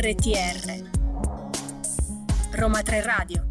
RTR Roma 3 Radio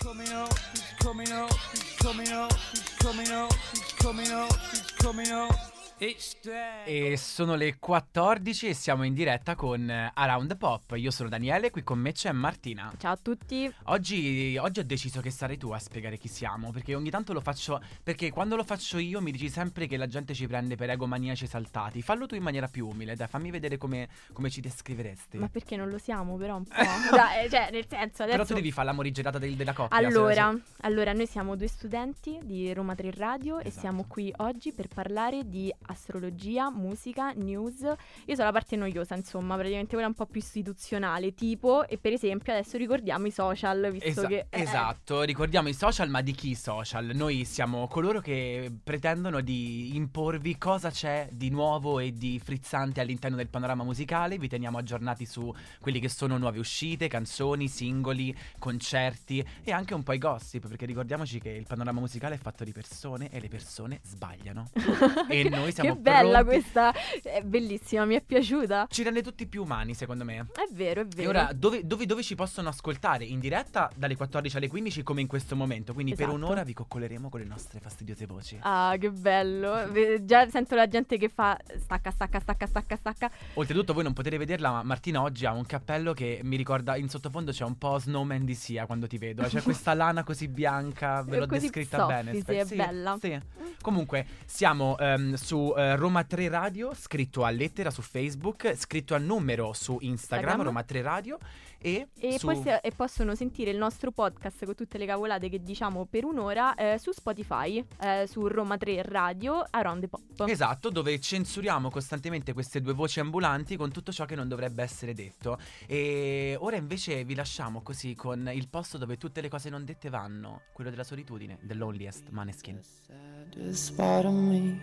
coming out, he's coming he's coming he's coming he's coming he's coming out. E sono le 14 e siamo in diretta con eh, Around Pop. Io sono Daniele, qui con me c'è Martina. Ciao a tutti. Oggi, oggi ho deciso che sarai tu a spiegare chi siamo, perché ogni tanto lo faccio. Perché quando lo faccio io mi dici sempre che la gente ci prende per egomaniaci esaltati. Fallo tu in maniera più umile, dai, fammi vedere come, come ci descriveresti. Ma perché non lo siamo, però un po'. Dai, cioè, nel senso, adesso. Però tu devi fare la morigerata del- della coppia. Allora, se- allora, noi siamo due studenti di Roma 3 Radio e Esatto. siamo qui oggi per parlare di astrologia, musica, news. Io sono la parte noiosa, insomma, praticamente quella un po' più istituzionale, tipo, e per esempio adesso ricordiamo i social, visto Esa- che... eh, Esatto, ricordiamo i social, ma di chi i social? Noi siamo coloro che pretendono di imporvi cosa c'è di nuovo e di frizzante all'interno del panorama musicale. Vi teniamo aggiornati su quelli che sono nuove uscite, canzoni, singoli, concerti e anche un po' i gossip, perché ricordiamoci che il panorama musicale è fatto di persone e le persone sbagliano. e noi siamo Che bella pronti- questa, è bellissima, mi è piaciuta. Ci rende tutti più umani, secondo me. È vero, è vero. E ora dove, dove- dove ci possono ascoltare? In diretta dalle 14 alle 15 come in questo momento. Quindi per Esatto. un'ora vi coccoleremo con le nostre fastidiose voci. Ah, che bello. Già sento la gente che fa stacca, stacca, stacca, stacca, stacca. Oltretutto voi non potete vederla, ma Martina oggi ha un cappello che mi ricorda in sottofondo c'è un po' Snowman di Sia quando ti vedo. C'è questa lana così bianca, ve l'ho descritta soffice, bene. è bella. sì. Comunque siamo ehm, su eh, Roma 3 Radio, scritto a lettera su Facebook, scritto a numero su Instagram, Instagram. Roma 3 Radio e, E, su... poi se- e possono sentire il nostro podcast con tutte le cavolate che diciamo per un'ora eh, su Spotify, eh, su Roma 3 Radio, Around the Pop. Esatto, dove censuriamo costantemente queste due voci ambulanti con tutto ciò che non dovrebbe essere detto. E ora invece vi lasciamo così con il posto dove tutte le cose non dette vanno, quello della solitudine, The Loneliest Maneskin. Saddest part of me,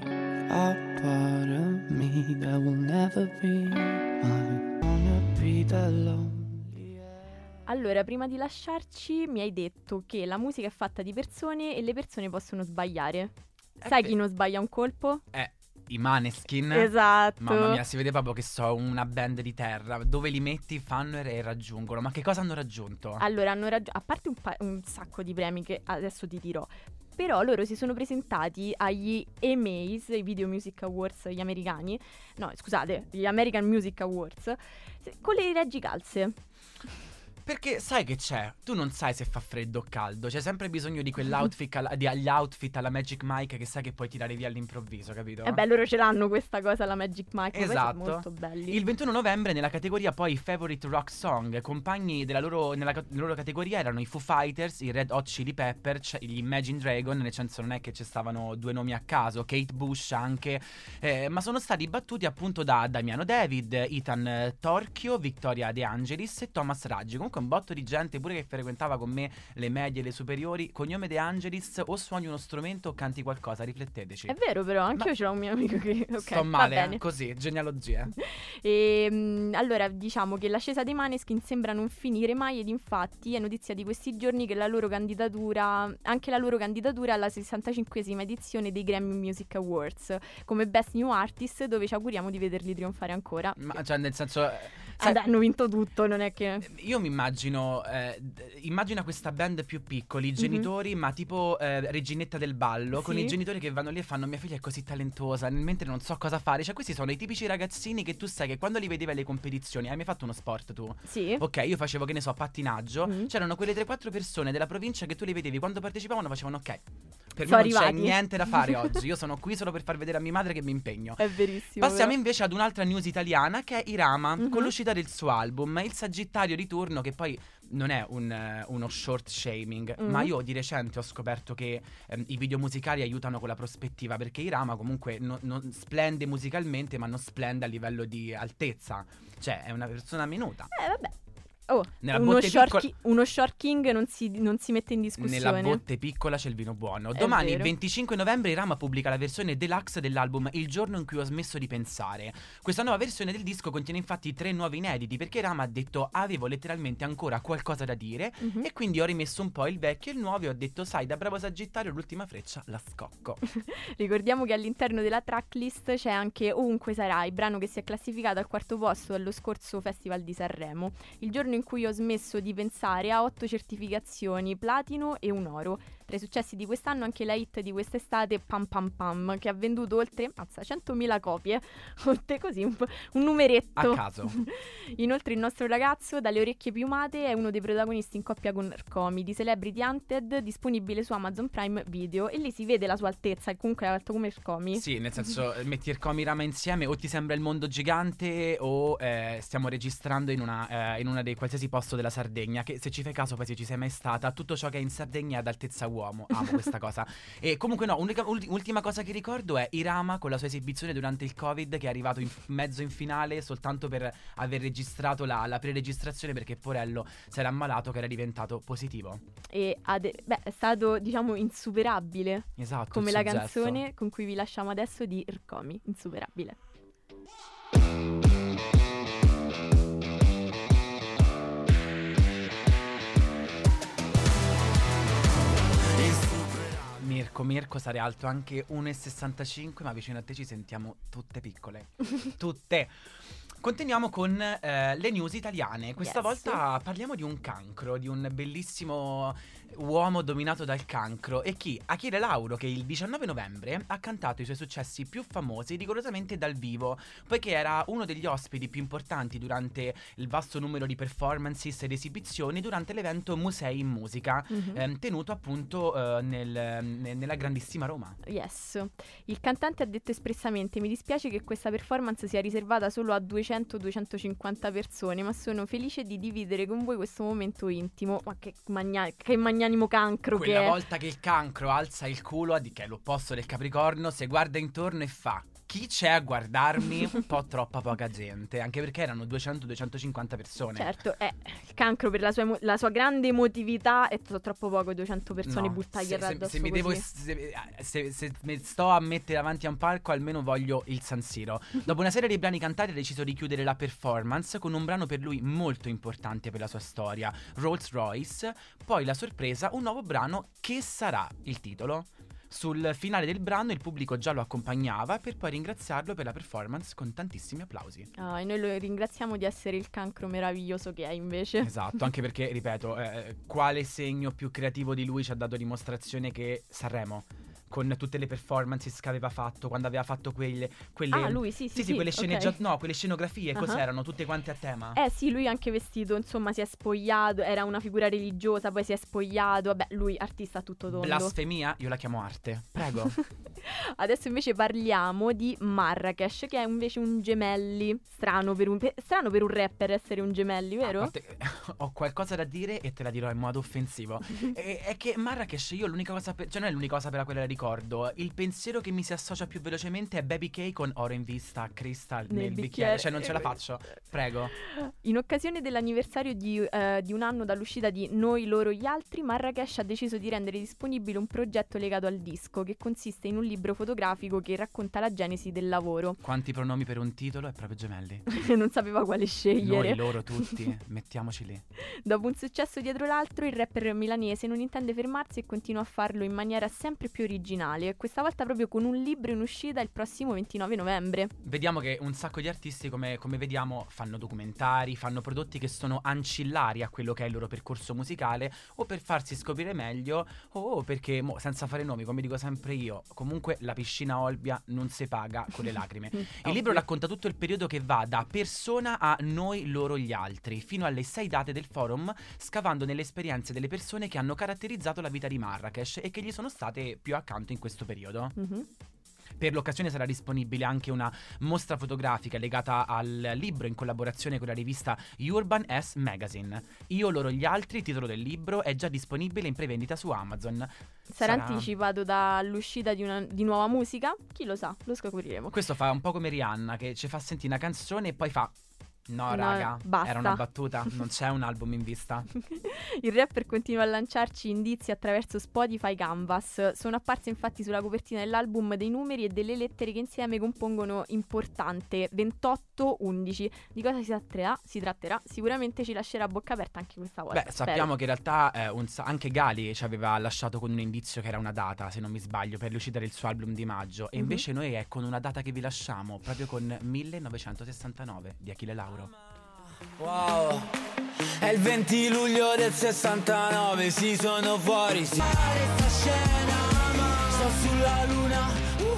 a part of me that will never be mine. Wanna be that lonely. Allora, prima di lasciarci mi hai detto che la musica è fatta di persone e le persone possono sbagliare. Sai che- chi non sbaglia un colpo? Eh, i Maneskin. Esatto. Mamma mia, si vede proprio che so una band di terra. Dove li metti fanno e raggiungono. Ma che cosa hanno raggiunto? Allora, hanno raggi- a parte un, pa- un sacco di premi che adesso ti dirò, però loro si sono presentati agli EMAs, i Video Music Awards gli americani, no scusate, gli American Music Awards, con le reggicalze. Perché sai che c'è? Tu non sai se fa freddo o caldo. C'è sempre bisogno di quell'outfit, alla, di, agli outfit alla Magic Mike che sai che puoi tirare via all'improvviso, capito? E beh, loro ce l'hanno questa cosa, la Magic Mike, Esatto. sono molto belli. Il 21 novembre nella categoria poi Favorite Rock Song, compagni della loro, nella ca- loro categoria erano i Foo Fighters, i Red Hot Chili Pepper, c'è- gli Imagine Dragon, nel senso non è che ci stavano due nomi a caso, Kate Bush anche, eh, ma sono stati battuti appunto da Damiano David, Ethan eh, Torchio, Victoria De Angelis e Thomas Raggi. Comunque un botto di gente pure che frequentava con me le medie e le superiori, cognome De Angelis, o suoni uno strumento o canti qualcosa, rifletteteci. È vero però, anche Ma- io ce l'ho un mio amico che... Ok, Sto male, eh, così, genealogia. E, mm, allora, diciamo che l'ascesa dei Maneskin sembra non finire mai ed infatti è notizia di questi giorni che la loro candidatura, anche la loro candidatura alla 65esima edizione dei Grammy Music Awards come Best New Artist dove ci auguriamo di vederli trionfare ancora. Ma cioè, nel senso. eh, sai- hanno vinto tutto, non è che... Io mi immagino, eh, d- immagina questa band più piccoli, i Mhm. genitori, ma tipo eh, Reginetta del Ballo, con Sì. i genitori che vanno lì e fanno mia figlia è così talentuosa, mentre non so cosa fare. Cioè questi sono i tipici ragazzini che tu sai che quando li vedevi alle competizioni, hai mai fatto uno sport tu? Sì. Ok, io facevo che ne so, pattinaggio, Mhm. c'erano quelle 3-4 persone della provincia che tu li vedevi quando partecipavano facevano ok. Per Sono me non arrivati. c'è niente da fare oggi, io sono qui solo per far vedere a mia madre che mi impegno. È verissimo. Passiamo però. invece ad un'altra news italiana che è Irama, Mhm. con l'uscita del suo album, il Sagittario di turno che poi non è un, eh, uno short shaming, Mhm. ma io di recente ho scoperto che ehm, i video musicali aiutano con la prospettiva, perché Irama comunque no- non splende musicalmente, ma non splende a livello di altezza, cioè è una persona minuta. Eh, vabbè. Oh, Nella uno, short piccola- uno short king non si, non si mette in discussione. Nella botte piccola c'è il vino buono. È Domani, vero. 25 novembre, Irama pubblica la versione deluxe dell'album Il giorno in cui ho smesso di pensare. Questa nuova versione del disco contiene infatti tre nuovi inediti perché Irama ha detto avevo letteralmente ancora qualcosa da dire Mhm. e quindi ho rimesso un po' il vecchio e il nuovo e ho detto sai da bravo sagittario l'ultima freccia la scocco. Ricordiamo che all'interno della tracklist c'è anche Ovunque Sarai, brano che si è classificato al quarto posto allo scorso Festival di Sanremo. Il giorno in cui ho smesso di pensare ha otto certificazioni, platino e un oro. Tra i successi di quest'anno anche la hit di quest'estate Pam Pam Pam, che ha venduto oltre mazza, 100.000 copie. Oltre così, un, un numeretto. A caso. Inoltre il nostro ragazzo, dalle orecchie piumate, è uno dei protagonisti in coppia con Comi di Celebrity Hunted, disponibile su Amazon Prime Video. E lì si vede la sua altezza, e comunque è alto come Comi. Sì, nel senso, eh, metti Ercomi Rama insieme, o ti sembra il mondo gigante, o eh, stiamo registrando in una, eh, in una dei qualsiasi posto della Sardegna. Che se ci fai caso, poi se ci sei mai stata, tutto ciò che è in Sardegna è ad altezza uomo. Amo questa cosa. E comunque, no, unica, ulti- ultima cosa che ricordo è Irama con la sua esibizione durante il Covid, che è arrivato in mezzo in finale soltanto per aver registrato la, la pre-registrazione, perché Porello si era ammalato che era diventato positivo. E ha de- beh, è stato, diciamo, insuperabile. Esatto. Come la canzone con cui vi lasciamo adesso di Rcomi, insuperabile. Mirko, Mirko sarei alto anche 1,65, ma vicino a te ci sentiamo tutte piccole. tutte. Continuiamo con eh, le news italiane. Questa Yes. volta parliamo di un cancro, di un bellissimo uomo dominato dal cancro. E chi? Achille Lauro, che il 19 novembre ha cantato i suoi successi più famosi rigorosamente dal vivo, poiché era uno degli ospiti più importanti durante il vasto numero di performances ed esibizioni durante l'evento Musei in Musica Mhm. ehm, tenuto appunto eh, nel- ne- nella grandissima Roma. Yes. Il cantante ha detto espressamente: Mi dispiace che questa performance sia riservata solo a 200-250 persone, ma sono felice di dividere con voi questo momento intimo. Ma che, magna- che magnanimo cancro Quella che volta che il cancro alza il culo, a di- che è l'opposto del capricorno, se guarda intorno e fa chi c'è a guardarmi? Un po' troppa poca gente, anche perché erano 200-250 persone. Certo, è il cancro per la sua, emo- la sua grande emotività è t- troppo poco 200 persone No, buttargli se, addosso se, se mi devo se, se- se mi sto a mettere davanti a un palco almeno voglio il San Siro dopo una serie di brani cantati ha deciso di chiudere la performance con un brano per lui molto importante per la sua storia Rolls Royce poi la sorpresa un nuovo brano che sarà il titolo sul finale del brano il pubblico già lo accompagnava per poi ringraziarlo per la performance con tantissimi applausi Ah, e noi lo ringraziamo di essere il cancro meraviglioso che è invece. Esatto, anche perché, ripeto, eh, quale segno più creativo di lui ci ha dato dimostrazione che Sanremo, con tutte le performances che aveva fatto, quando aveva fatto quelle... quelle Ah, lui sì, sì, Sì, sì, quelle ok. sceneggiature, no, quelle scenografie, Ah. cos'erano? Tutte quante a tema? Eh sì, lui anche vestito, insomma, si è spogliato, era una figura religiosa, poi si è spogliato, vabbè, lui artista tutto tondo. Blasfemia? Io la chiamo arte. Prego. Adesso invece parliamo di Marrakesh, che è invece un gemelli, strano per un, strano per un rapper essere un gemelli, vero? A parte- ho qualcosa da dire e te la dirò in modo offensivo. E- è che Marrakesh, io l'unica cosa per, cioè non è l'unica cosa per la quale la ricordo. Il pensiero che mi si associa più velocemente è Baby K con oro in vista, crystal nel, Nel bicchiere. bicchiere. Cioè non ce la faccio. Prego. In occasione dell'anniversario di, eh, di un anno dall'uscita di Noi, loro, gli altri, Marrakesh ha deciso di rendere disponibile un progetto legato al disco, che consiste in un libro fotografico che racconta la genesi del lavoro. Quanti pronomi per un titolo? È proprio gemelli. non sapeva quale scegliere. Noi, loro, tutti. Mettiamoci lì. Dopo un successo dietro l'altro, il rapper milanese non intende fermarsi e continua a farlo in maniera sempre più originale, questa volta proprio con un libro in uscita il prossimo 29 novembre. Vediamo che un sacco di artisti, come, come vediamo, fanno documentari, fanno prodotti che sono ancillari a quello che è il loro percorso musicale, o per farsi scoprire meglio, o perché, mo, senza fare nomi, come dico sempre io, comunque la piscina Olbia non si paga con le lacrime. Il libro racconta tutto il periodo che va da persona a noi, loro, gli altri, fino alle sei date del forum, scavando nelle esperienze delle persone che hanno caratterizzato la vita di Marrakesh e che gli sono state più accanto in questo periodo. Mhm. Per l'occasione sarà disponibile anche una mostra fotografica legata al libro in collaborazione con la rivista Urban S Magazine. Io, loro, gli altri, titolo del libro, è già disponibile in prevendita su Amazon. Sarà, anticipato dall'uscita di, una, di nuova musica? Chi lo sa, lo scopriremo. Questo fa un po' come Rihanna che ci fa sentire una canzone e poi fa No, No, raga, basta. era una battuta, non c'è un album in vista. Il rapper continua a lanciarci indizi attraverso Spotify Canvas. Sono apparse infatti sulla copertina dell'album dei numeri e delle lettere che insieme compongono importante 28-11. Di cosa si tratterà? Si tratterà? Sicuramente ci lascerà a bocca aperta anche questa volta. Beh, spero. sappiamo che in realtà eh, sa- anche Gali ci aveva lasciato con un indizio che era una data, se non mi sbaglio, per l'uscita del suo album di maggio. E Mhm. invece noi è con una data che vi lasciamo, proprio con 1969 di Achille Lauro. Wow, è il 20 luglio del 69, si sono fuori, si sta scena, ma sto sulla luna, uh, sto sulla luna.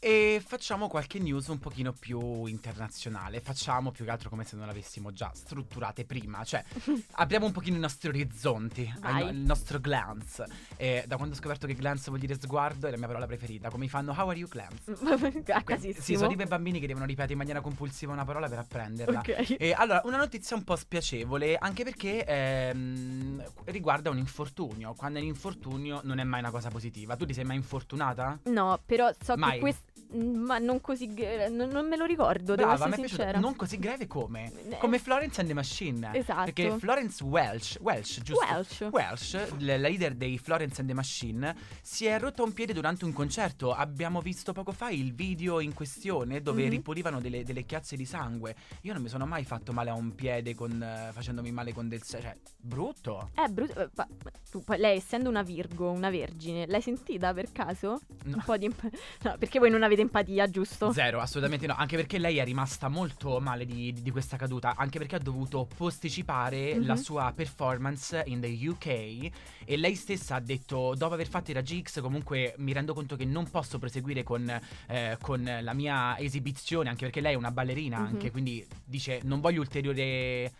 E facciamo qualche news un pochino più internazionale. Facciamo più che altro come se non l'avessimo già strutturate prima. Cioè, apriamo un pochino i nostri orizzonti, Vai. il nostro glance. E da quando ho scoperto che glance vuol dire sguardo è la mia parola preferita. Come fanno How are you glance? a Que- Sì, casissimo. sono tipo i bambini che devono ripetere in maniera compulsiva una parola per apprenderla. Ok. E allora, una notizia un po' spiacevole, anche perché ehm, riguarda un infortunio. Quando è un infortunio non è mai una cosa positiva. Tu ti sei mai infortunata? No, però so Mai. che questo. Ma non così. gra- Non, non me lo ricordo, Brava, devo essere sincera. Non così grave come? Eh. Come Florence and the Machine. Esatto. Perché Florence Welch, Welch, giusto? Welch, l- la leader dei Florence and the Machine, si è rotta un piede durante un concerto. Abbiamo visto poco fa il video in questione dove Mhm. ripulivano delle, delle chiazze di sangue. Io non mi sono mai fatto male a un piede con, eh, facendomi male con del... Cioè, brutto. È brutto. eh, ma- tu, lei, essendo una Virgo, una vergine, l'hai sentita per caso? No. Un po' di No, perché voi non avete empatia, giusto? Zero, assolutamente no. Anche perché lei è rimasta molto male di, di- questa caduta. Anche perché ha dovuto posticipare Mhm. la sua performance in the UK. E lei stessa ha detto: Dopo aver fatto i raggi X, comunque mi rendo conto che non posso proseguire con, eh, con la mia esibizione. Anche perché lei è una ballerina. Mhm. Anche quindi dice: Non voglio ulteriore.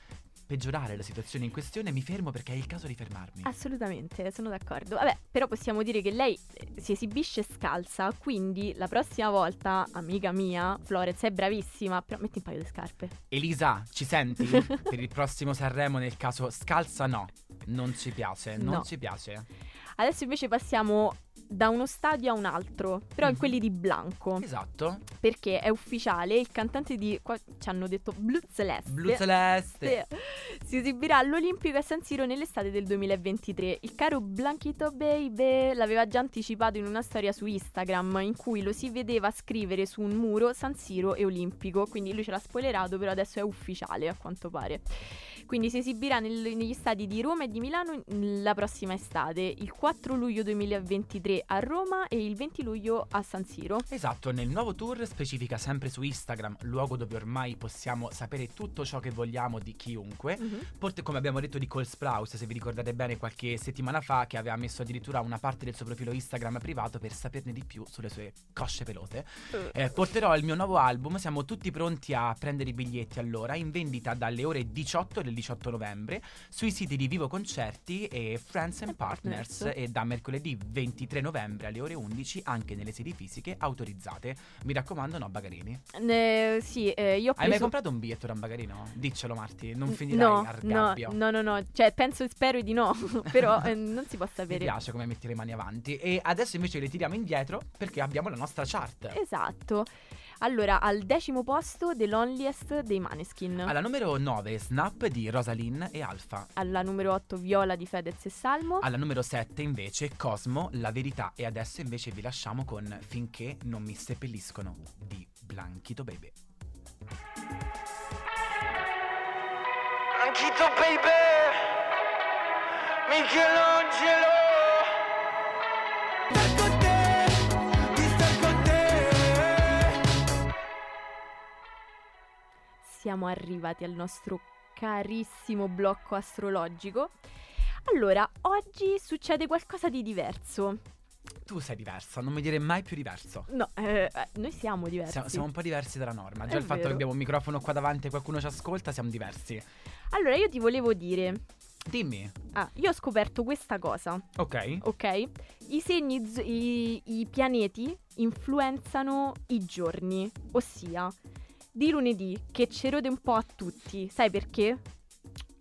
Peggiorare la situazione in questione, mi fermo perché è il caso di fermarmi. Assolutamente, sono d'accordo. Vabbè, però possiamo dire che lei eh, si esibisce scalza, quindi la prossima volta, amica mia, Florence è bravissima, però metti un paio di scarpe. Elisa, ci senti? per il prossimo Sanremo nel caso scalza no. Non ci piace, non No. ci piace. Adesso invece passiamo da uno stadio a un altro, però in Mhm. quelli di Blanco, Esatto. perché è ufficiale, il cantante di qua ci hanno detto Blu Celeste. Blu celeste. Sì. Si esibirà all'Olimpico a San Siro nell'estate del 2023. Il caro Blanchito Baby l'aveva già anticipato in una storia su Instagram in cui lo si vedeva scrivere su un muro San Siro e Olimpico. Quindi lui ce l'ha spoilerato, però adesso è ufficiale a quanto pare. Quindi si esibirà nel- negli stadi di Roma e di Milano la prossima estate, il 4 luglio 2023 a Roma e il 20 luglio a San Siro. Esatto, nel nuovo tour specifica sempre su Instagram, luogo dove ormai possiamo sapere tutto ciò che vogliamo di chiunque. Mhm. Porte, come abbiamo detto di Cole Sprouse, se vi ricordate bene qualche settimana fa, che aveva messo addirittura una parte del suo profilo Instagram privato per saperne di più sulle sue cosce pelose. Eh, porterò il mio nuovo album, siamo tutti pronti a prendere i biglietti allora, in vendita dalle ore 18 del 18 novembre sui siti di Vivo Concerti e Friends and Partners e da mercoledì 23 novembre alle ore 11 anche nelle sedi fisiche autorizzate. Mi raccomando, no Bagarini. Eh, sì, eh, io ho Hai mai preso... comprato un biglietto da un Bagarino? Diccelo Marti, non finirai no, al no, gabbio. no, no, no, cioè penso e spero di no, però eh, non si può Mi sapere. piace come metti le mani avanti. E adesso invece le tiriamo indietro perché abbiamo la nostra chart. Esatto. Allora, al decimo posto The Loneliest dei Maneskin. Alla numero 9 Snap di Rosalyn e Alfa. Alla numero 8 Viola di Fedez e Salmo. Alla numero 7 invece Cosmo, La Verità. E adesso invece vi lasciamo con Finché non mi seppelliscono di Blanchito Baby. Anchito baby, Michelangelo. Siamo arrivati al nostro carissimo blocco astrologico. Allora, oggi succede qualcosa di diverso. Tu sei diversa, non mi dire mai più diverso. No, eh, eh, noi siamo diversi. Siamo, siamo un po' diversi dalla norma. Già È il fatto vero. che abbiamo un microfono qua davanti e qualcuno ci ascolta, siamo diversi. Allora, io ti volevo dire, Dimmi. ah, io ho scoperto questa cosa. Ok. ok? I segni, i, i pianeti influenzano i giorni, ossia di lunedì che ci rode un po' a tutti. Sai perché?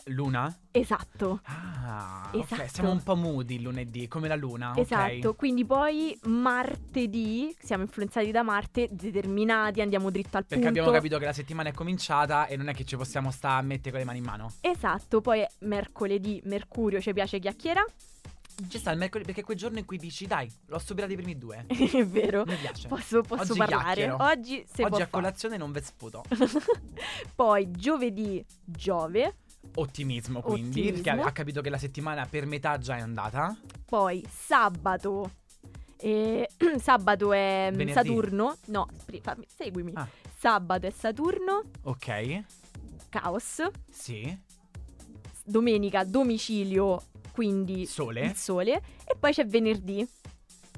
Luna? Esatto. Ah, ok. Esatto. Siamo un po' moody lunedì, come la luna. ok. Esatto, quindi poi martedì siamo influenzati da Marte, determinati, andiamo dritto al Perché punto. abbiamo capito che la settimana è cominciata e non è che ci possiamo stare a mettere con le mani in mano. Esatto, poi mercoledì, Mercurio, ci piace chiacchiera. Ci sta il mercoledì perché è quel giorno in cui dici dai, l'ho superato i primi due. è vero. Mi piace. Posso, posso Oggi parlare. Oggi se Oggi a fare. colazione non ve sputo. Poi giovedì, Giove. Ottimismo quindi, Ottimismo. perché ha capito che la settimana per metà già è andata. Poi sabato. E sabato è mm, Venerdì. Saturno. No, fammi- seguimi. Ah. Sabato è Saturno, Ok, caos. sì. Domenica domicilio, quindi Sole. il sole. E poi c'è venerdì.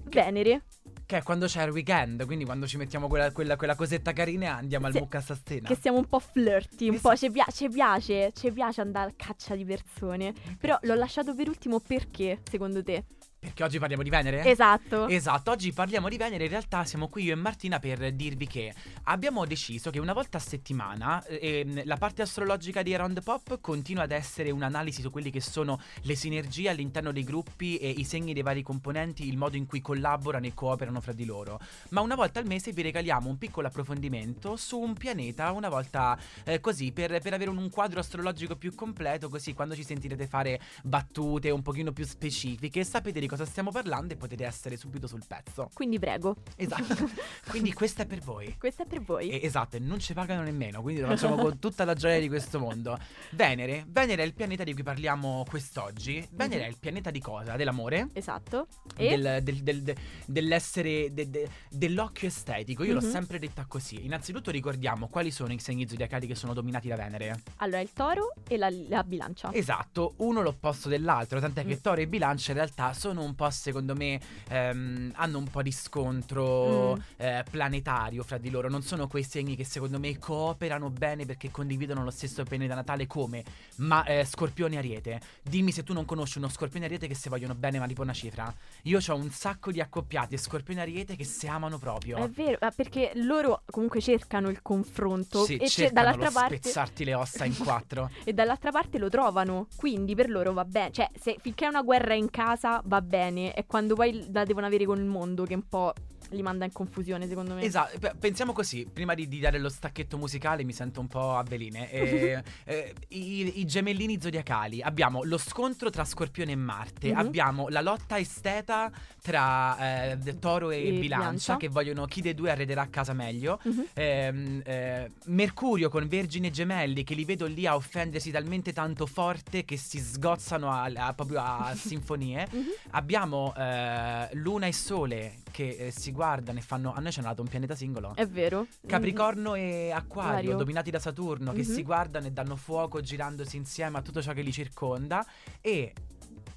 Venere. Che è quando c'è il weekend, quindi quando ci mettiamo quella, quella- quella cosetta carina e andiamo al Sì, mucca stastena. Che siamo un po' flirty, un Esatto. po' ci piace, ci piace, ci piace andare a caccia di persone. Però l'ho lasciato per ultimo perché, secondo te? Perché oggi parliamo di Venere? Esatto. Esatto, oggi parliamo di Venere, in realtà siamo qui io e Martina per dirvi che abbiamo deciso che una volta a settimana eh, ehm, la parte astrologica di Around Pop continua ad essere un'analisi su quelli che sono le sinergie all'interno dei gruppi e i segni dei vari componenti, il modo in cui collaborano e cooperano fra di loro. Ma una volta al mese vi regaliamo un piccolo approfondimento su un pianeta, una volta eh, così, per, per avere un, un quadro astrologico più completo, così quando ci sentirete fare battute un pochino più specifiche sapete di cosa stiamo parlando e potete essere subito sul pezzo. Quindi prego. Esatto. Quindi questa è per voi. Questo è per voi. E- esatto, e non ci pagano nemmeno, quindi lo facciamo con tutta la gioia di questo mondo. Venere, Venere è il pianeta di cui parliamo quest'oggi. Venere Mhm. è il pianeta di cosa? Dell'amore? Esatto. E Del, del- del- de- dell'essere de- de- dell'occhio estetico. Io l'ho Mhm. sempre detta così. Innanzitutto ricordiamo quali sono i segni zodiacali che sono dominati da Venere. allora il toro e la, la bilancia. Esatto, uno l'opposto dell'altro, tant'è che Mm. Toro e Bilancia in realtà sono un po' secondo me ehm, hanno un po' di scontro Mm. eh, planetario fra di loro, non sono quei segni che secondo me cooperano bene perché condividono lo stesso pianeta natale come ma eh, Scorpione Ariete. Dimmi se tu non conosci uno Scorpione Ariete che si vogliono bene ma tipo una cifra. Io ho un sacco di accoppiati Scorpione e Ariete che si amano proprio. È vero, ah, perché loro comunque cercano il confronto Sì, e c'è cercano dall'altra parte spezzarti le ossa in quattro. e dall'altra parte lo trovano, quindi per loro va bene, cioè se finché è una guerra in casa va bene, è quando poi la devono avere con il mondo che un po' li manda in confusione secondo me. Esatto, pe- pensiamo così, prima di, di dare lo stacchetto musicale mi sento un po' a veline. Eh, eh, i, i gemellini zodiacali, abbiamo lo scontro tra Scorpione e Marte, Mhm. abbiamo la lotta esteta tra eh, Toro e, E Bilancia, Bilancia. che vogliono chi dei due arrederà a casa meglio. Eh, Mercurio con Vergine e Gemelli che li vedo lì a offendersi talmente tanto forte che si sgozzano a- a- proprio a sinfonie. Mhm. Abbiamo eh, Luna e Sole che eh, si guardano e fanno. A noi hanno dato un pianeta singolo. È vero. Capricorno e Acquario, Acquario. dominati da Saturno, che Mhm. si guardano e danno fuoco girandosi insieme a tutto ciò che li circonda. E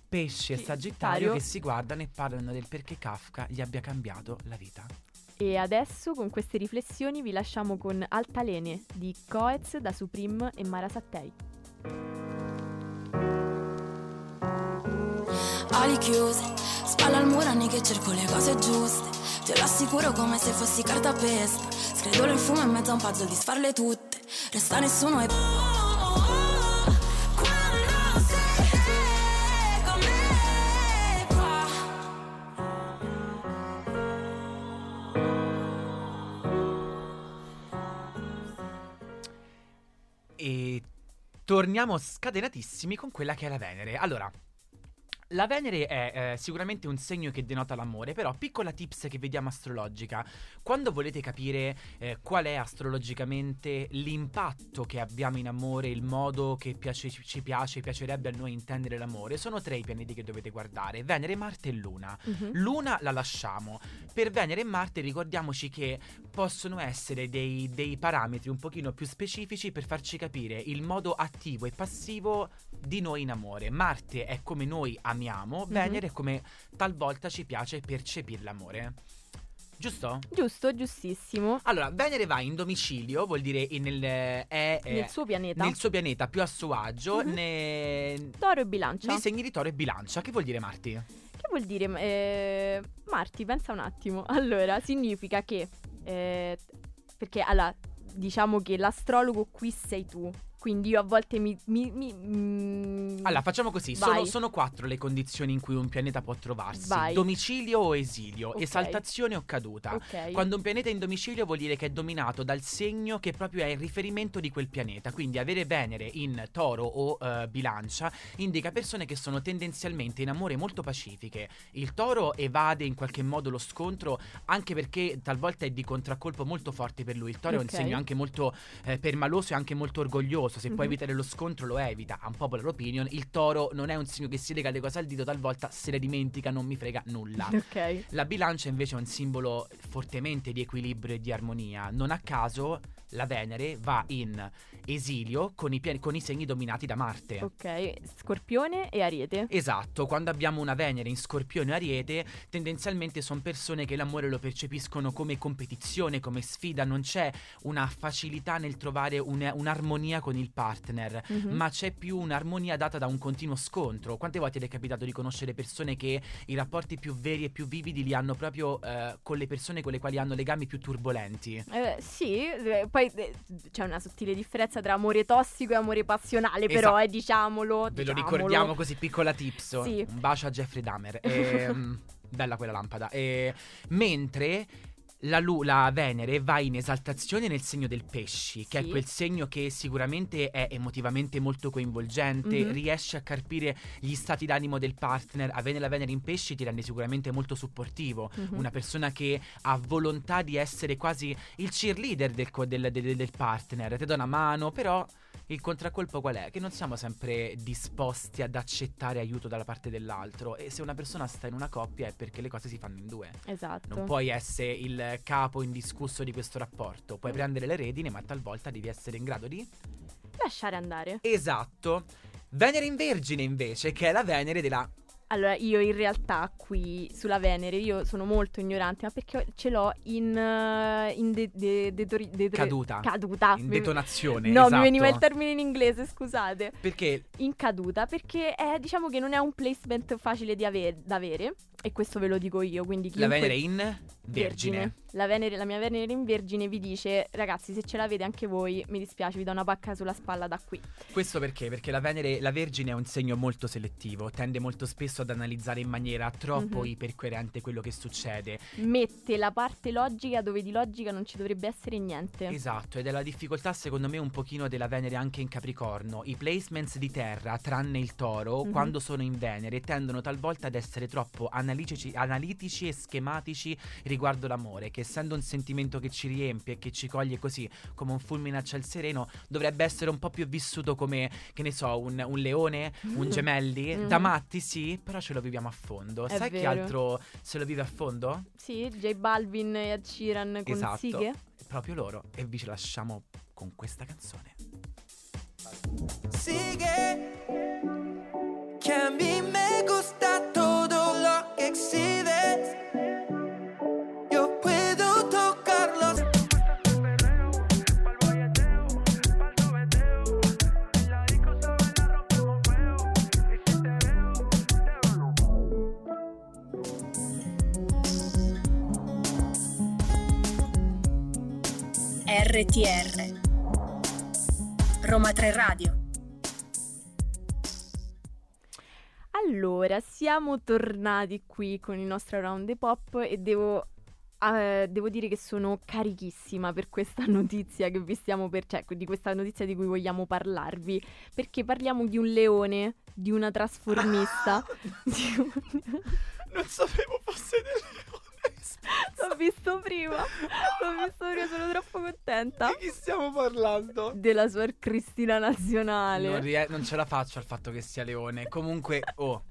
Pesci e Sagittario. che si guardano e parlano del perché Kafka gli abbia cambiato la vita. E adesso con queste riflessioni vi lasciamo con Altalene di Coez da Supreme e Mara Sattei. Ali chiuse, spalla al muro anni che cerco le cose giuste. Te lo assicuro come se fossi cartapesta. Scredolo il fumo in mezzo a un puzzle di sfarle tutte. Resta nessuno e. E torniamo scatenatissimi con quella che è la Venere. Allora, la Venere è eh, sicuramente un segno che denota l'amore, però piccola tips che vediamo astrologica. Quando volete capire eh, qual è astrologicamente l'impatto che abbiamo in amore, il modo che piace- ci piace, piacerebbe a noi intendere l'amore, sono tre i pianeti che dovete guardare, Venere, Marte e Luna. Mhm. Luna la lasciamo. Per Venere e Marte ricordiamoci che possono essere dei, dei parametri un pochino più specifici per farci capire il modo attivo e passivo di noi in amore. Marte è come noi amiamo, Venere è come talvolta ci piace percepire l'amore. Giusto? Giusto, giustissimo. Allora, Venere va in domicilio, vuol dire nel, è, è- Nel suo pianeta. nel suo pianeta più a suo agio, Mhm. ne- Toro e bilancia. nei segni di Toro e Bilancia. Che vuol dire Marti? Che vuol dire? eh, Marti, pensa un attimo. Allora, significa che... eh, perché, allora, diciamo che l'astrologo qui sei tu. Quindi io a volte mi... mi- mi- mm, Allora, facciamo così: sono, sono quattro le condizioni in cui un pianeta può trovarsi: Vai. domicilio o esilio, Ok. esaltazione o caduta. Ok. Quando un pianeta è in domicilio vuol dire che è dominato dal segno che proprio è il riferimento di quel pianeta. Quindi avere Venere in toro o eh, bilancia indica persone che sono tendenzialmente in amore molto pacifiche. Il toro evade in qualche modo lo scontro anche perché talvolta è di contraccolpo molto forte per lui. Il toro è Ok. un segno anche molto eh, permaloso e anche molto orgoglioso. Se può Mhm. evitare lo scontro lo evita. Un popular opinion. Il toro non è un segno che si lega le cose al dito, talvolta se le dimentica, non mi frega nulla. Ok. La bilancia invece è un simbolo fortemente di equilibrio e di armonia. Non a caso la Venere va in esilio con i, piani- con i segni dominati da Marte. Ok, Scorpione e Ariete. Esatto, quando abbiamo una Venere in Scorpione o Ariete, tendenzialmente sono persone che l'amore lo percepiscono come competizione, come sfida, non c'è una facilità nel trovare un- un'armonia con il partner, Mhm. ma c'è più un'armonia data da un continuo scontro. Quante volte ti è capitato di conoscere persone che i rapporti più veri e più vividi li hanno proprio eh, con le persone con le quali hanno legami più turbolenti? Eh, sì, eh, poi eh, c'è una sottile differenza tra amore tossico e amore passionale, però, Esatto. eh, diciamolo. Ve lo ricordiamo così, piccola tips. Sì. Un bacio a Jeffrey Dahmer. Ehm, bella quella lampada. E, mentre la, lu- la Venere va in esaltazione nel segno del pesci, che è quel segno che sicuramente è emotivamente molto coinvolgente, Mhm. riesce a carpire gli stati d'animo del partner. Avere la Venere in pesci ti rende sicuramente molto supportivo. Mhm. Una persona che ha volontà di essere quasi il cheerleader del, co- del- del- del partner, ti dà una mano, però il contraccolpo qual è? Che non siamo sempre disposti ad accettare aiuto dalla parte dell'altro e se una persona sta in una coppia è perché le cose si fanno in due. Esatto. Non puoi essere il capo indiscusso di questo rapporto, puoi prendere le redine ma talvolta devi essere in grado di... Lasciare andare. Esatto. Venere in Vergine invece, che è la Venere della... Allora, io in realtà qui sulla Venere, io sono molto ignorante, ma perché ce l'ho in, eh, in de- de- detori- detori- Caduta. Caduta. in detonazione. No, esatto. mi veniva il termine in inglese, scusate. Perché In caduta, perché è, diciamo che non è un placement facile di ave- da avere, e questo ve lo dico io, quindi la chiunque... Venere in Vergine. La, Venere- la mia Venere in Vergine vi dice, ragazzi, se ce l'avete anche voi, mi dispiace, vi do una pacca sulla spalla da qui. Questo perché? Perché la Venere, la Vergine è un segno molto selettivo, tende molto spesso ad analizzare in maniera troppo Mhm. ipercoerente quello che succede. Mette la parte logica dove di logica non ci dovrebbe essere niente. Esatto, ed è la difficoltà secondo me un pochino della Venere anche in Capricorno. I placements di terra, tranne il toro, Mhm. quando sono in Venere, tendono talvolta ad essere troppo analitici, analitici e schematici riguardo l'amore, che essendo un sentimento che ci riempie e che ci coglie così come un fulmine a ciel sereno, dovrebbe essere un po' più vissuto come, che ne so, un, un leone, un gemelli. Mhm. Da matti sì, però ce lo viviamo a fondo. È Sai chi vero. altro se lo vive a fondo? Sì, J Balvin e Ed Sheeran con Esatto. Sighe. Proprio loro. E vi ce lasciamo con questa canzone. Sigue que a mí me gusta todo lo que exhibes. Yo puedo tocarlos. RTR Roma 3 Radio Allora, siamo tornati qui con il nostro round the pop e devo, eh, devo dire che sono carichissima per questa notizia che vi stiamo per, cioè di questa notizia di cui vogliamo parlarvi, perché parliamo di un leone, di una trasformista. di un- Non sapevo fosse del leone. L'ho visto prima, l'ho visto prima, sono troppo contenta. chi stiamo parlando? Della Suor Cristina Nazionale. Non, rie- non ce la faccio al fatto che sia leone. Comunque, oh,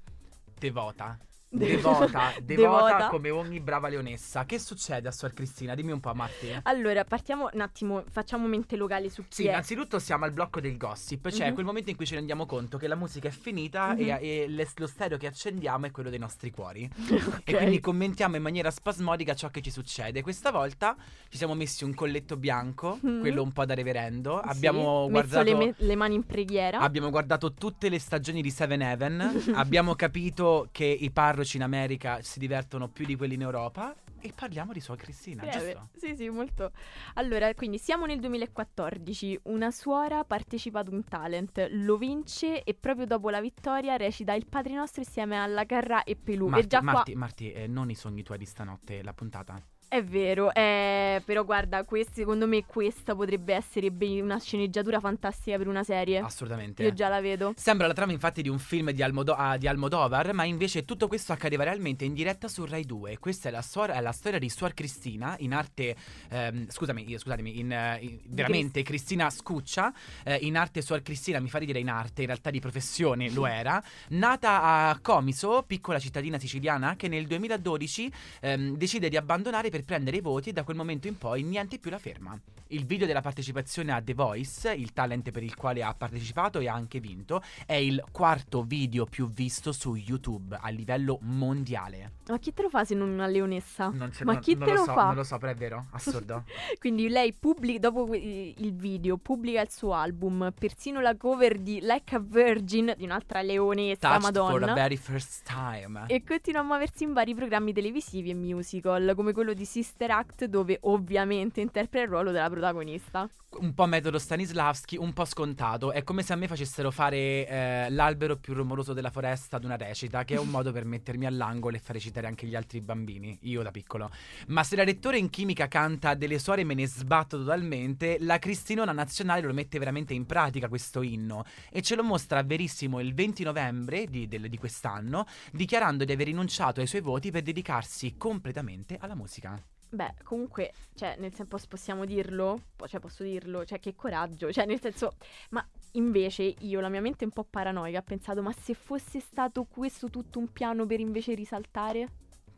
devota. De- Devota, devota, Devota. come ogni brava leonessa. Che succede a Suor Cristina? Dimmi un po', Marti. Allora, partiamo un attimo, facciamo mente locale su chi Sì, è. innanzitutto siamo al blocco del gossip, cioè Mhm. quel momento in cui ci rendiamo conto che la musica è finita Mhm. e, e le- lo stereo che accendiamo è quello dei nostri cuori. Ok. E quindi commentiamo in maniera spasmodica ciò che ci succede. Questa volta ci siamo messi un colletto bianco, Mhm. quello un po' da reverendo. Sì, Abbiamo guardato. le, me- le mani in preghiera. Abbiamo guardato tutte le stagioni di Seven Heaven. abbiamo capito che i parroci in America si divertono più di quelli in Europa. e parliamo di Suor Cristina, Breve. giusto? Sì, sì, molto. Allora, quindi siamo nel 2014. Una suora partecipa ad un talent, lo vince e proprio dopo la vittoria recita il Padre Nostro insieme alla Carrà e Pelù. Marti, e già qua Marti, Marti, eh, non i sogni tuoi di stanotte, la puntata. È vero, eh, però guarda, quest- secondo me questa potrebbe essere ben- una sceneggiatura fantastica per una serie. Assolutamente. Io già la vedo. Sembra la trama infatti di un film di, Almodo- ah, di Almodovar, ma invece tutto questo accadeva realmente in diretta su Rai 2. Questa è la, suor- è la storia di Suor Cristina, in arte, ehm, scusami, scusatemi, in, eh, in- veramente Cristina Scuccia, eh, in arte Suor Cristina, mi fa dire in arte, in realtà di professione lo era, nata a Comiso, piccola cittadina siciliana, che nel 2012 ehm, decide di abbandonare per prendere i voti e da quel momento in poi niente più la ferma. Il video della partecipazione a The Voice, il talent per il quale ha partecipato e ha anche vinto, è il quarto video più visto su YouTube a livello mondiale. Ma chi te lo fa se non una leonessa? Non c'è- Ma non- chi non te lo so, fa? Non lo so, però è vero, assurdo. Quindi lei pubblica, dopo il video, pubblica il suo album, persino la cover di Like a Virgin, di un'altra leonessa, Touched for the Madonna. very first time. E continua a muoversi in vari programmi televisivi e musical, come quello di Sister Act, dove ovviamente interpreta il ruolo della protagonista. Un po' metodo Stanislavski, un po' scontato. È come se a me facessero fare eh, l'albero più rumoroso della foresta ad una recita, che è un modo per mettermi all'angolo e far recitare anche gli altri bambini, io da piccolo. Ma se la lettore in chimica canta delle suore me ne sbatto totalmente, la Cristinona nazionale lo mette veramente in pratica questo inno e ce lo mostra verissimo il 20 novembre di, del- di quest'anno, dichiarando di aver rinunciato ai suoi voti per dedicarsi completamente alla musica. Beh, comunque, cioè, nel senso possiamo dirlo? Cioè, posso dirlo? Cioè, che coraggio. Cioè, nel senso, ma invece io, la mia mente un po' paranoica, ha pensato, ma se fosse stato questo tutto un piano per invece risaltare?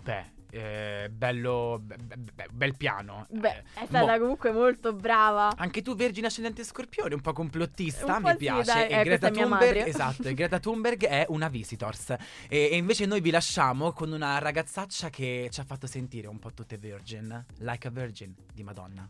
Beh, eh, bello, be- be- be- bel piano. Beh, Eh, è stata mo- comunque molto brava. Anche tu, Vergine Ascendente Scorpione, un po' complottista, Un po' mi sì, piace. dai, e eh, Greta Thunberg, esatto, e Greta Thunberg è una visitors. E, e invece noi vi lasciamo con una ragazzaccia che ci ha fatto sentire un po' tutte virgin, like a virgin di Madonna.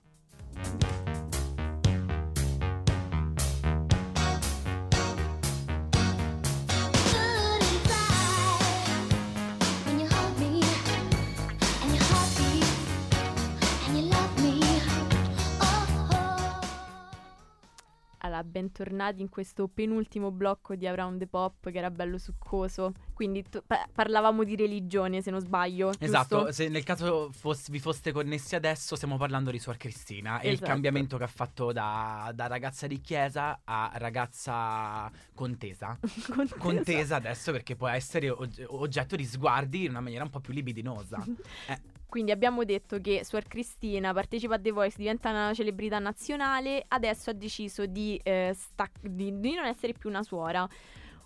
Allora, bentornati in questo penultimo blocco di Around the Pop che era bello succoso. Quindi tu- pa- parlavamo di religione, se non sbaglio. Esatto, giusto? se nel caso fos- vi foste connessi adesso, stiamo parlando di Suor Cristina e il Esatto. cambiamento che ha fatto da, da ragazza di chiesa a ragazza contesa. Contesa. Contesa adesso perché può essere og- oggetto di sguardi in una maniera un po' più libidinosa. Eh. Quindi abbiamo detto che Suor Cristina partecipa a The Voice, diventa una celebrità nazionale, adesso ha deciso di, eh, stac- di- di non essere più una suora.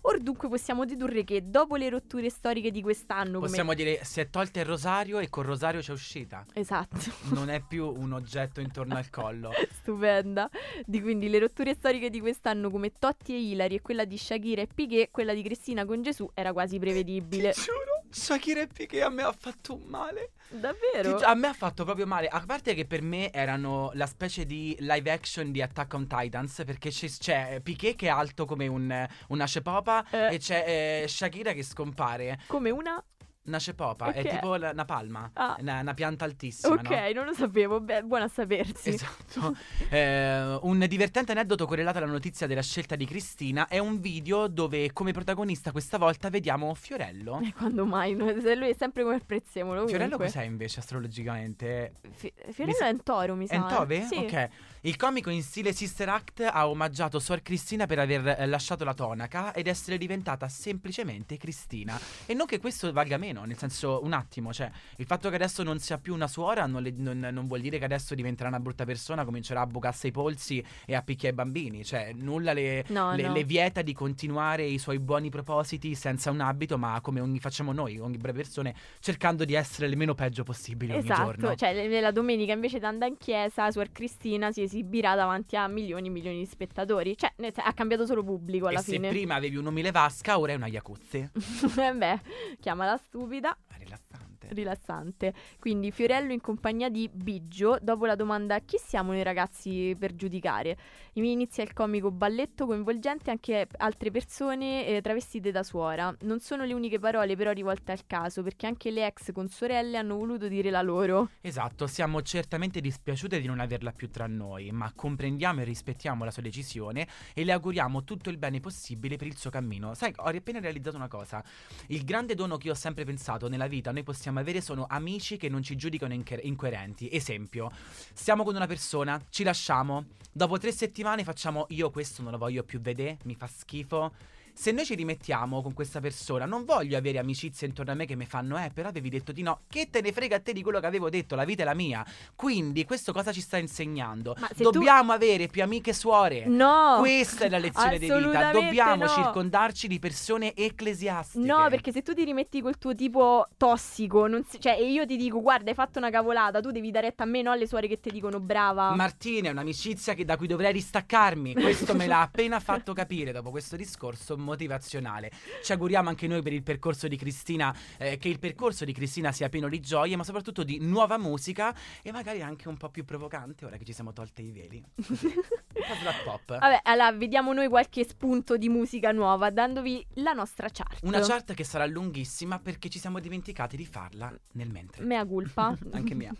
Or dunque possiamo dedurre che dopo le rotture storiche di quest'anno, come- Possiamo dire si è tolta il rosario e col rosario c'è uscita. Esatto. Non è più un oggetto intorno al collo. Stupenda. Di quindi le rotture storiche di quest'anno come Totti e Hilary e quella di Shakira e Piquet, quella di Cristina con Gesù era quasi prevedibile. Ti giuro, Shakira e Piqué a me ha fatto male. Davvero? Ti a me ha fatto proprio male. A parte che per me erano la specie di live action di Attack on Titans. Perché c'è, c'è Piqué che è alto come un, una cepopa Eh. e c'è eh, Shakira che scompare. Come una? Una cepopa, è Ok. tipo la- una palma, Ah. una, una pianta altissima. Ok, no? non lo sapevo. Beh, buona a sapersi. Esatto. Eh, un divertente aneddoto correlato alla notizia della scelta di Cristina è un video dove come protagonista questa volta vediamo Fiorello. E quando mai? Lui è sempre come il prezzemolo. Fiorello cos'è invece astrologicamente? Fi- Fiorello sa- è un toro, mi sa. È un eh. Tove? Sì. Ok. Il comico in stile Sister Act ha omaggiato Suor Cristina per aver eh, lasciato la tonaca ed essere diventata semplicemente Cristina. E non che questo valga meno, nel senso, un attimo, cioè, il fatto che adesso non sia più una suora non, le- non- non vuol dire che adesso diventerà una brutta persona, comincerà a bucarsi i polsi e a picchiare i bambini. Cioè, nulla le, No, le- no. le vieta di continuare i suoi buoni propositi senza un abito, ma come ogni facciamo noi, ogni brave persone, cercando di essere le meno peggio possibili ogni Esatto, giorno. cioè le- la domenica invece di andare in chiesa, Suor Cristina si esibirà davanti a milioni e milioni di spettatori. Cioè, ha cambiato solo pubblico alla e se fine. prima avevi un'umile vasca, ora è una Iacuzzi. Eh Beh, chiamala stupida. Ma rilassante. Rilassante. Quindi Fiorello in compagnia di Biggio, dopo la domanda chi siamo noi ragazzi per giudicare? Inizia il comico balletto coinvolgente anche altre persone eh, travestite da suora. Non sono le uniche parole però rivolte al caso, perché anche le ex consorelle hanno voluto dire la loro. Esatto, siamo certamente dispiaciute di non averla più tra noi, ma comprendiamo e rispettiamo la sua decisione e le auguriamo tutto il bene possibile per il suo cammino. Sai, ho appena realizzato una cosa. Il grande dono che ho sempre pensato nella vita noi possiamo avere sono amici che non ci giudicano incher- incoerenti. Esempio, stiamo con una persona, ci lasciamo, dopo tre settimane facciamo io questo non lo voglio più vedere, mi fa schifo. Se noi ci rimettiamo con questa persona, non voglio avere amicizie intorno a me che mi fanno, eh, però avevi detto di no. Che te ne frega a te di quello che avevo detto? La vita è la mia. Quindi, questo cosa ci sta insegnando? Se tu- Dobbiamo avere più amiche suore. No! Questa è la lezione di vita. Dobbiamo no. circondarci di persone ecclesiastiche. No, perché se tu ti rimetti col tuo tipo tossico, non si- cioè, e io ti dico, guarda, hai fatto una cavolata, tu devi dare retta a me, no alle suore che ti dicono brava. Martina è un'amicizia che- da cui dovrei distaccarmi. Questo me l'ha appena fatto capire dopo questo discorso motivazionale. Ci auguriamo anche noi per il percorso di Cristina, eh, che il percorso di Cristina sia pieno di gioie, ma soprattutto di nuova musica e magari anche un po' più provocante ora che ci siamo tolte i veli. Slap pop. Vabbè, allora vediamo noi qualche spunto di musica nuova, dandovi la nostra chart. Una chart che sarà lunghissima perché ci siamo dimenticati di farla nel mentre. Mea culpa. Anche mia.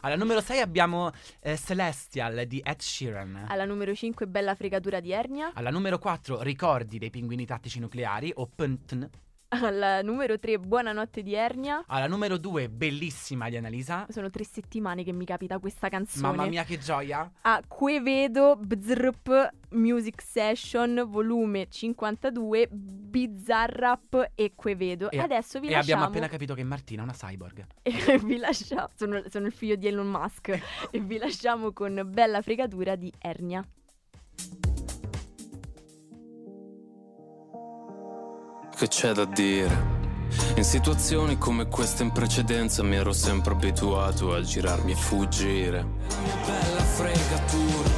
Alla numero 6 abbiamo eh, Celestial di Ed Sheeran. Alla numero 5, bella fregatura di ernia. Alla numero 4 Ricordi dei pinguini tattici nucleari o PNTN. Alla numero 3, buonanotte di ernia. Alla numero 2 Bellissima di Annalisa. Sono tre settimane che mi capita questa canzone. Mamma mia che gioia. A Quevedo Bzrp Music Session volume 52 Bizzarrap e Quevedo. E- Adesso vi e lasciamo abbiamo appena capito che Martina è una cyborg. e vi lasciamo sono, sono il figlio di Elon Musk e vi lasciamo con bella fregatura di ernia. Che c'è da dire? In situazioni come queste in precedenza mi ero sempre abituato a girarmi e fuggire. Bella fregatura.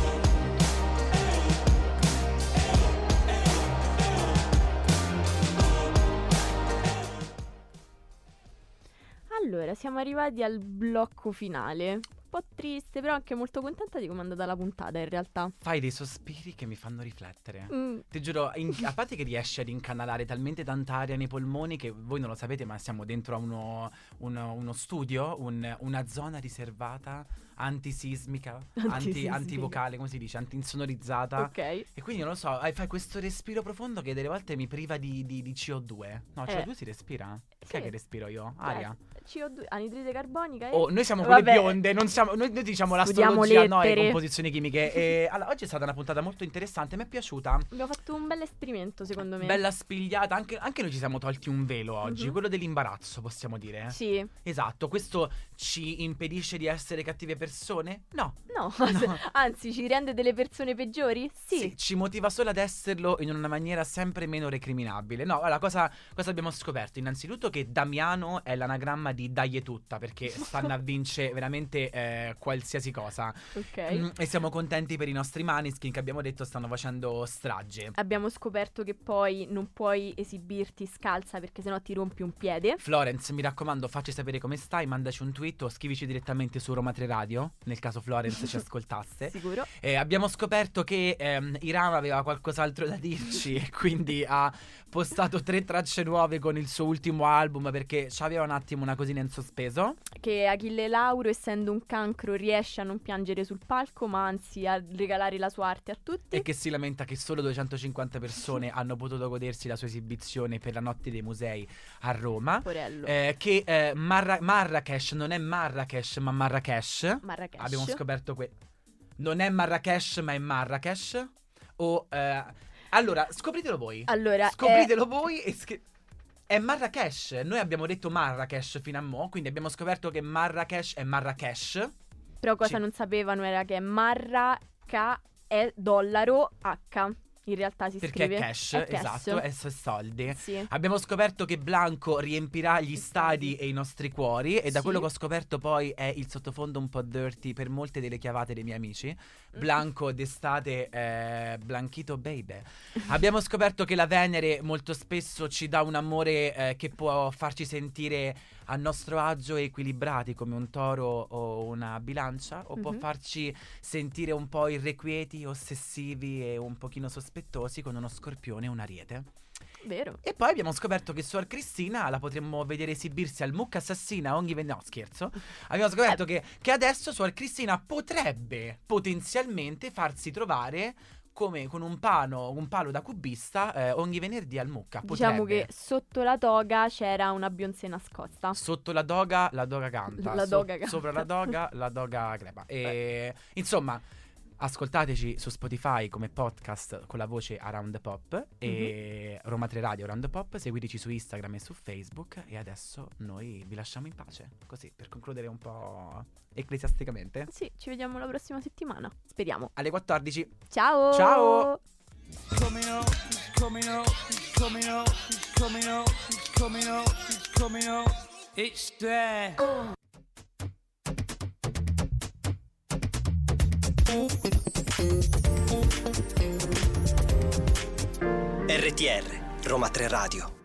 Allora, siamo arrivati al blocco finale. Po' triste, però anche molto contenta di come è andata la puntata in realtà. Fai dei sospiri che mi fanno riflettere. Mm, Ti giuro, in- a parte che riesci ad incanalare talmente tanta aria nei polmoni che voi non lo sapete, ma siamo dentro a uno, uno- uno studio, un- una zona riservata, antisismica, anti, antivocale, come si dice, antinsonorizzata. ok. E quindi non lo so, fai questo respiro profondo che delle volte mi priva di, di- di CO2. No, Eh. CO2 si respira? Che è Sì. che respiro io? Aria. CO2, anidride carbonica e... Oh, noi siamo quelle Vabbè. bionde, non siamo, noi, noi diciamo l'astrologia, no, le lettere. composizioni chimiche. E, allora, oggi è stata una puntata molto interessante, mi è piaciuta. Abbiamo fatto un bel esperimento secondo me. Bella spigliata, anche, anche noi ci siamo tolti un velo oggi, Mhm. quello dell'imbarazzo, possiamo dire. Sì, Esatto, questo ci impedisce di essere cattive persone? No. no, No. anzi ci rende delle persone peggiori? Sì. ci motiva solo ad esserlo in una maniera sempre meno recriminabile. No, allora, cosa, cosa abbiamo scoperto? Innanzitutto che Damiano è l'anagramma di Daglie tutta, perché stanno a vincere veramente eh, qualsiasi cosa. Ok. Mm, e siamo contenti per i nostri maniskin che abbiamo detto stanno facendo strage. Abbiamo scoperto che poi non puoi esibirti scalza perché sennò ti rompi un piede. Florence, mi raccomando, facci sapere come stai, mandaci un tweet o scrivici direttamente su Roma 3 Radio, nel caso Florence ci ascoltasse. Sicuro. Eh, abbiamo scoperto che ehm, Irama aveva qualcos'altro da dirci e quindi ha postato tre tracce nuove con il suo ultimo album perché aveva un attimo una cosina in sospeso. Che Achille Lauro, essendo un cancro, riesce a non piangere sul palco, ma anzi a regalare la sua arte a tutti. E che si lamenta che solo 250 persone hanno potuto godersi la sua esibizione per la notte dei musei a Roma. Porello. Eh, che eh, Marra- Marrakesh non è Marrakesh ma Marrakesh. Marrakesh. Abbiamo scoperto que Non è Marrakesh ma è Marrakesh. O eh, allora, scopritelo voi. Allora, Scopritelo voi e scri- è Marrakesh. Noi abbiamo detto Marrakesh fino a mo', quindi abbiamo scoperto che Marrakesh è Marrakesh. eh, però cosa sì. non sapevano era che Marra K è dollaro H. In realtà si Perché scrive è cash, È cash. esatto, è s- soldi. Sì. Abbiamo scoperto che Blanco riempirà gli stadi e i nostri cuori e da Sì. quello che ho scoperto poi è il sottofondo un po' dirty per molte delle chiavate dei miei amici. Mm. Blanco d'estate, eh, Blanchito baby. Abbiamo scoperto che la Venere molto spesso ci dà un amore eh, che può farci sentire a nostro agio e equilibrati come un toro o una bilancia o può Mhm. farci sentire un po' irrequieti, ossessivi e un pochino sospettosi con uno scorpione e un ariete. Vero. E poi abbiamo scoperto che Suor Cristina la potremmo vedere esibirsi al Mucca Assassina ogni venerdì. No, scherzo. Abbiamo scoperto Eh. che, che adesso Suor Cristina potrebbe potenzialmente farsi trovare come con un pano, un palo da cubista eh, ogni venerdì al Mucca. Diciamo Potrebbe. che sotto la toga c'era una Beyoncé nascosta. Sotto la doga, la doga canta. La So- doga canta. Sopra la doga, la doga crepa. E, insomma, ascoltateci su Spotify come podcast con la voce Around the Pop e Mhm. Roma 3 Radio Around the Pop. Seguiteci su Instagram e su Facebook. E adesso noi vi lasciamo in pace. Così, per concludere un po' ecclesiasticamente. Sì, ci vediamo la prossima settimana. Speriamo. Alle 14. Ciao! Ciao! coming up, he's coming up, he's coming up, he's coming up, he's coming up, he's coming up. It's there. RTR, Roma 3 Radio.